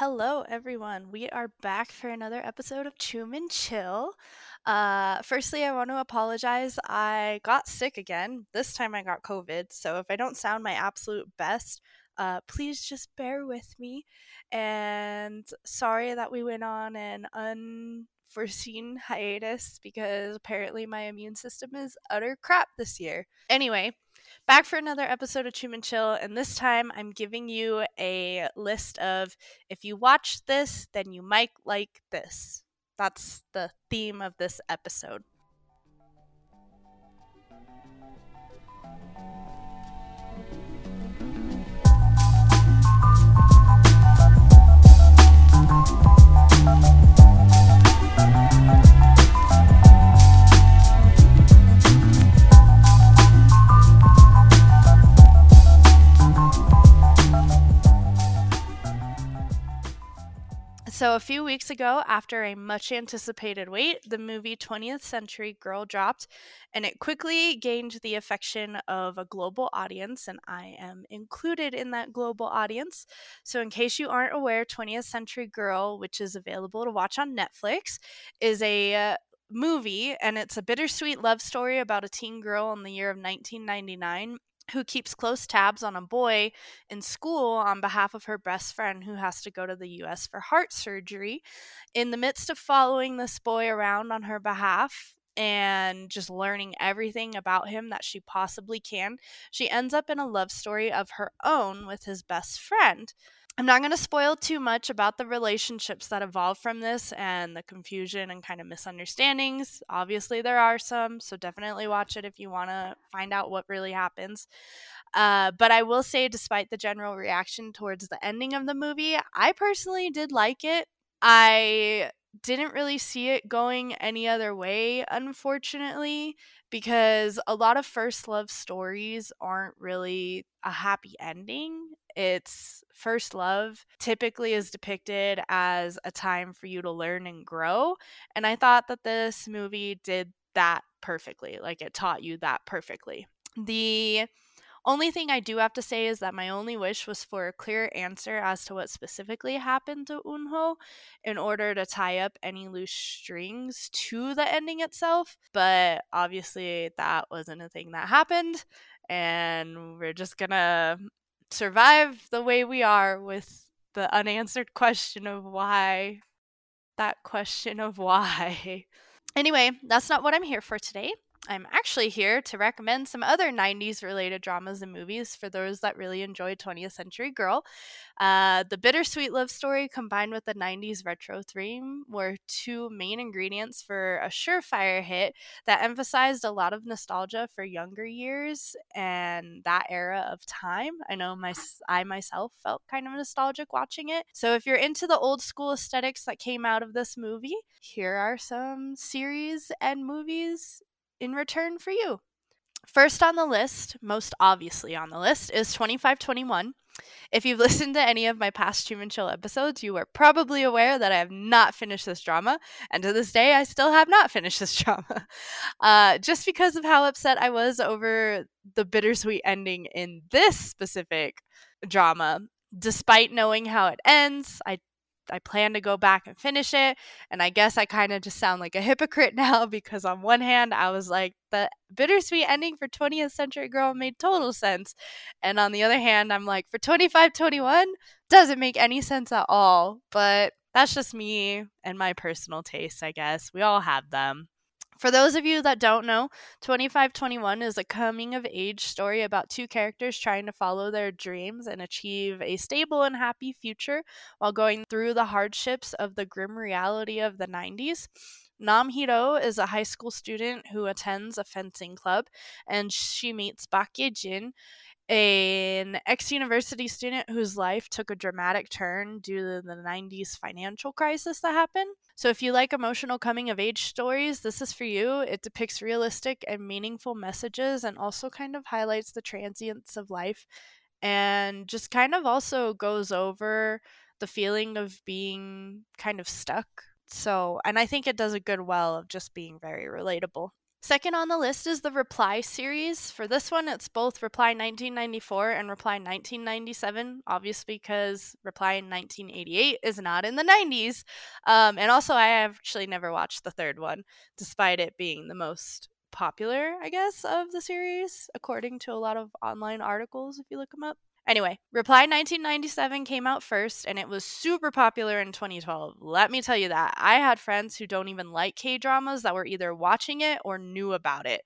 Hello, everyone. We are back for another episode of Chuman Chill. Uh, firstly, I want to apologize. I got sick again. This time I got COVID. So if I don't sound my absolute best, uh, please just bear with me. And sorry that we went on an unforeseen hiatus because apparently my immune system is utter crap this year. Anyway, back for another episode of Chuman Chill, and this time I'm giving you a list of if you watch this, then you might like this. That's the theme of this episode. So, a few weeks ago, after a much anticipated wait, the movie 20th Century Girl dropped, and it quickly gained the affection of a global audience, and I am included in that global audience. So, in case you aren't aware, 20th Century Girl, which is available to watch on Netflix, is a uh, movie and it's a bittersweet love story about a teen girl in the year of 1999 who keeps close tabs on a boy in school on behalf of her best friend who has to go to the US for heart surgery. In the midst of following this boy around on her behalf, and just learning everything about him that she possibly can, she ends up in a love story of her own with his best friend. I'm not going to spoil too much about the relationships that evolve from this and the confusion and kind of misunderstandings. Obviously, there are some, so definitely watch it if you want to find out what really happens. Uh, but I will say, despite the general reaction towards the ending of the movie, I personally did like it. I didn't really see it going any other way, unfortunately, because a lot of first love stories aren't really a happy ending. It's first love typically is depicted as a time for you to learn and grow. And I thought that this movie did that perfectly. Like it taught you that perfectly. The only thing I do have to say is that my only wish was for a clear answer as to what specifically happened to Woon-ho in order to tie up any loose strings to the ending itself. But obviously, that wasn't a thing that happened. And we're just gonna survive the way we are with the unanswered question of why. That question of why. Anyway, that's not what I'm here for today. I'm actually here to recommend some other 90s related dramas and movies for those that really enjoyed 20th Century Girl. Uh, the bittersweet love story combined with the 90s retro theme were two main ingredients for a surefire hit that emphasized a lot of nostalgia for younger years and that era of time. I know my I myself felt kind of nostalgic watching it. So if you're into the old school aesthetics that came out of this movie, here are some series and movies in return for you. First on the list, most obviously on the list, is 2521. If you've listened to any of my past Chuman Chill episodes, you are probably aware that I have not finished this drama, and to this day, I still have not finished this drama. Uh, just because of how upset I was over the bittersweet ending in this specific drama. Despite knowing how it ends, I I plan to go back and finish it. And I guess I kind of just sound like a hypocrite now because on one hand, I was like, the bittersweet ending for 20th Century Girl made total sense. And on the other hand, I'm like, for 2521, doesn't make any sense at all. But that's just me and my personal taste, I guess. We all have them. For those of you that don't know, 2521 is a coming of age story about two characters trying to follow their dreams and achieve a stable and happy future while going through the hardships of the grim reality of the 90s. Na Hee-do is a high school student who attends a fencing club, and she meets Bak Jin, an ex university student whose life took a dramatic turn due to the 90s financial crisis that happened. So, if you like emotional coming of age stories, this is for you. It depicts realistic and meaningful messages and also kind of highlights the transience of life and just kind of also goes over the feeling of being kind of stuck. So, and I think it does a good well of just being very relatable. Second on the list is the Reply series. For this one, it's both Reply 1994 and Reply 1997, obviously because Reply in 1988 is not in the 90s. Um, and also, I actually never watched the third one, despite it being the most popular, I guess, of the series, according to a lot of online articles if you look them up. Anyway, Reply 1997 came out first and it was super popular in 2012. Let me tell you that. I had friends who don't even like K dramas that were either watching it or knew about it.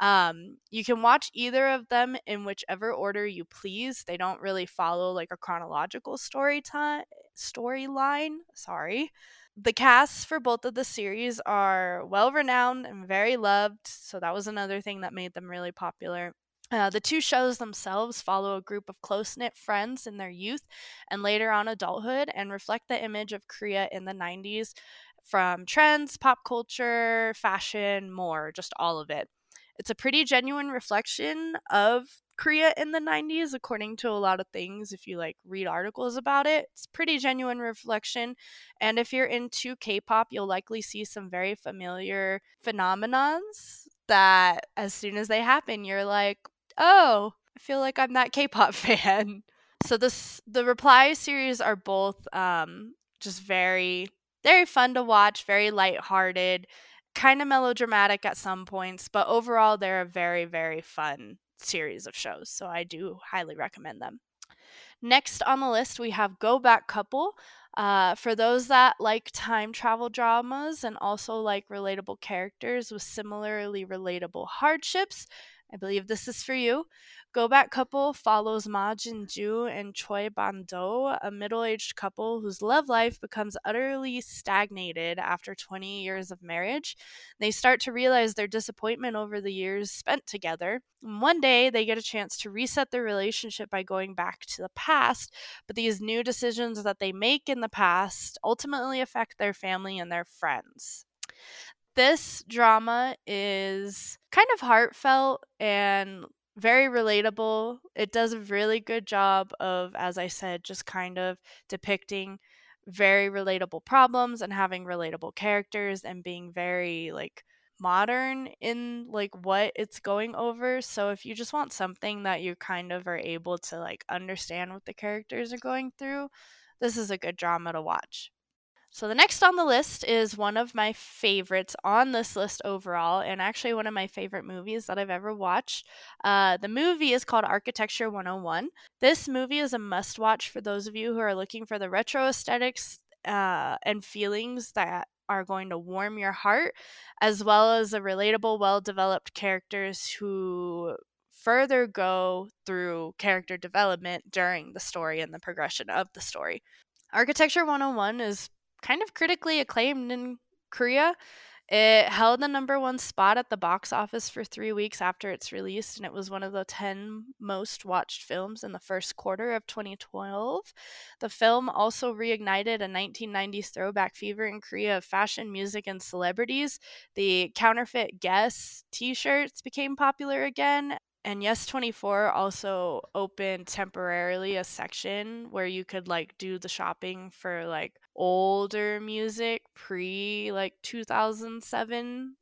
Um, you can watch either of them in whichever order you please. They don't really follow like a chronological story time storyline. Sorry. The casts for both of the series are well renowned and very loved, so that was another thing that made them really popular. Uh, the two shows themselves follow a group of close knit friends in their youth and later on adulthood and reflect the image of Korea in the 90s from trends, pop culture, fashion, more, just all of it. It's a pretty genuine reflection of Korea in the 90s, according to a lot of things. If you like read articles about it, it's pretty genuine reflection. And if you're into K pop, you'll likely see some very familiar phenomenons that as soon as they happen, you're like, oh, I feel like I'm that K-pop fan. So this the reply series are both um just very very fun to watch, very lighthearted, kind of melodramatic at some points, but overall they're a very very fun series of shows. So I do highly recommend them. Next on the list, we have Go Back Couple. Uh, for those that like time travel dramas and also like relatable characters with similarly relatable hardships, I believe this is for you. Go Back Couple follows Ma Jin Ju and Choi Ban Do, a middle aged couple whose love life becomes utterly stagnated after 20 years of marriage. They start to realize their disappointment over the years spent together. One day, they get a chance to reset their relationship by going back to the past, but these new decisions that they make in the past ultimately affect their family and their friends this drama is kind of heartfelt and very relatable. It does a really good job of, as I said, just kind of depicting very relatable problems and having relatable characters and being very like modern in like what it's going over. So if you just want something that you kind of are able to like understand what the characters are going through, this is a good drama to watch. So the next on the list is one of my favorites on this list overall, and actually one of my favorite movies that I've ever watched. Uh, the movie is called Architecture 101. This movie is a must watch for those of you who are looking for the retro aesthetics uh, and feelings that are going to warm your heart, as well as a relatable, well developed characters who further go through character development during the story and the progression of the story. Architecture 101 is kind of critically acclaimed in Korea. It held the number one spot at the box office for three weeks after its release, and it was one of the 10 most watched films in the first quarter of 2012. The film also reignited a 1990s throwback fever in Korea of fashion, music, and celebrities. The counterfeit Guess t shirts became popular again, and Yes 24 also opened temporarily a section where you could like do the shopping for like older music pre like 2007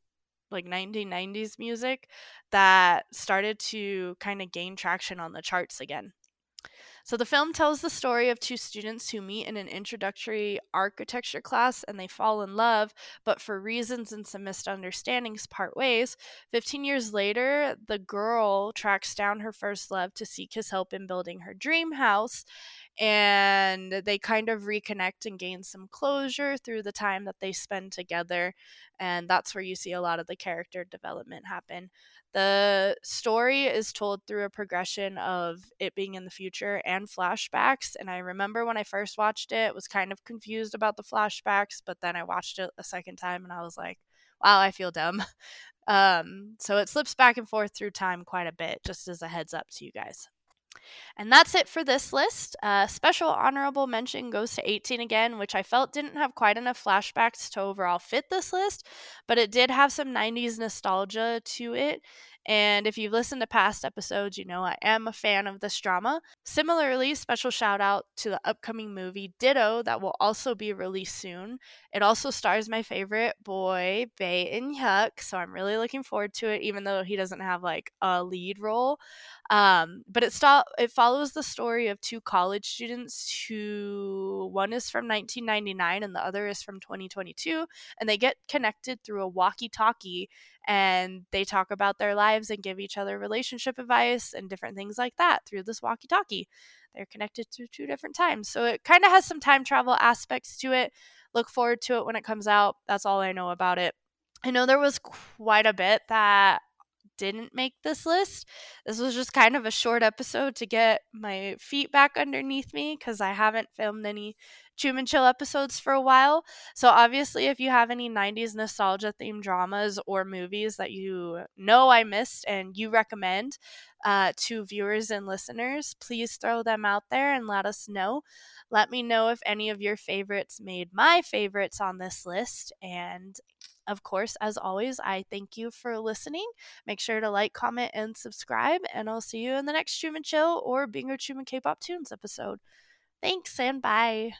like 1990s music that started to kind of gain traction on the charts again. So the film tells the story of two students who meet in an introductory architecture class and they fall in love, but for reasons and some misunderstandings part ways. 15 years later, the girl tracks down her first love to seek his help in building her dream house and they kind of reconnect and gain some closure through the time that they spend together and that's where you see a lot of the character development happen the story is told through a progression of it being in the future and flashbacks and i remember when i first watched it was kind of confused about the flashbacks but then i watched it a second time and i was like wow i feel dumb um, so it slips back and forth through time quite a bit just as a heads up to you guys and that's it for this list. Uh, special honorable mention goes to 18 again, which I felt didn't have quite enough flashbacks to overall fit this list, but it did have some 90s nostalgia to it. And if you've listened to past episodes, you know I am a fan of this drama. Similarly, special shout out to the upcoming movie Ditto that will also be released soon. It also stars my favorite boy, Bae In Hyuk, so I'm really looking forward to it, even though he doesn't have like a lead role. Um, but it st- it follows the story of two college students who one is from 1999 and the other is from 2022, and they get connected through a walkie-talkie and they talk about their lives and give each other relationship advice and different things like that through this walkie-talkie. They're connected to two different times, so it kind of has some time travel aspects to it. Look forward to it when it comes out. That's all I know about it. I know there was quite a bit that didn't make this list. This was just kind of a short episode to get my feet back underneath me because I haven't filmed any Truman Chill episodes for a while. So, obviously, if you have any 90s nostalgia themed dramas or movies that you know I missed and you recommend uh, to viewers and listeners, please throw them out there and let us know. Let me know if any of your favorites made my favorites on this list. And of course, as always, I thank you for listening. Make sure to like, comment, and subscribe, and I'll see you in the next Truman Chill or Bingo Truman K pop tunes episode. Thanks and bye.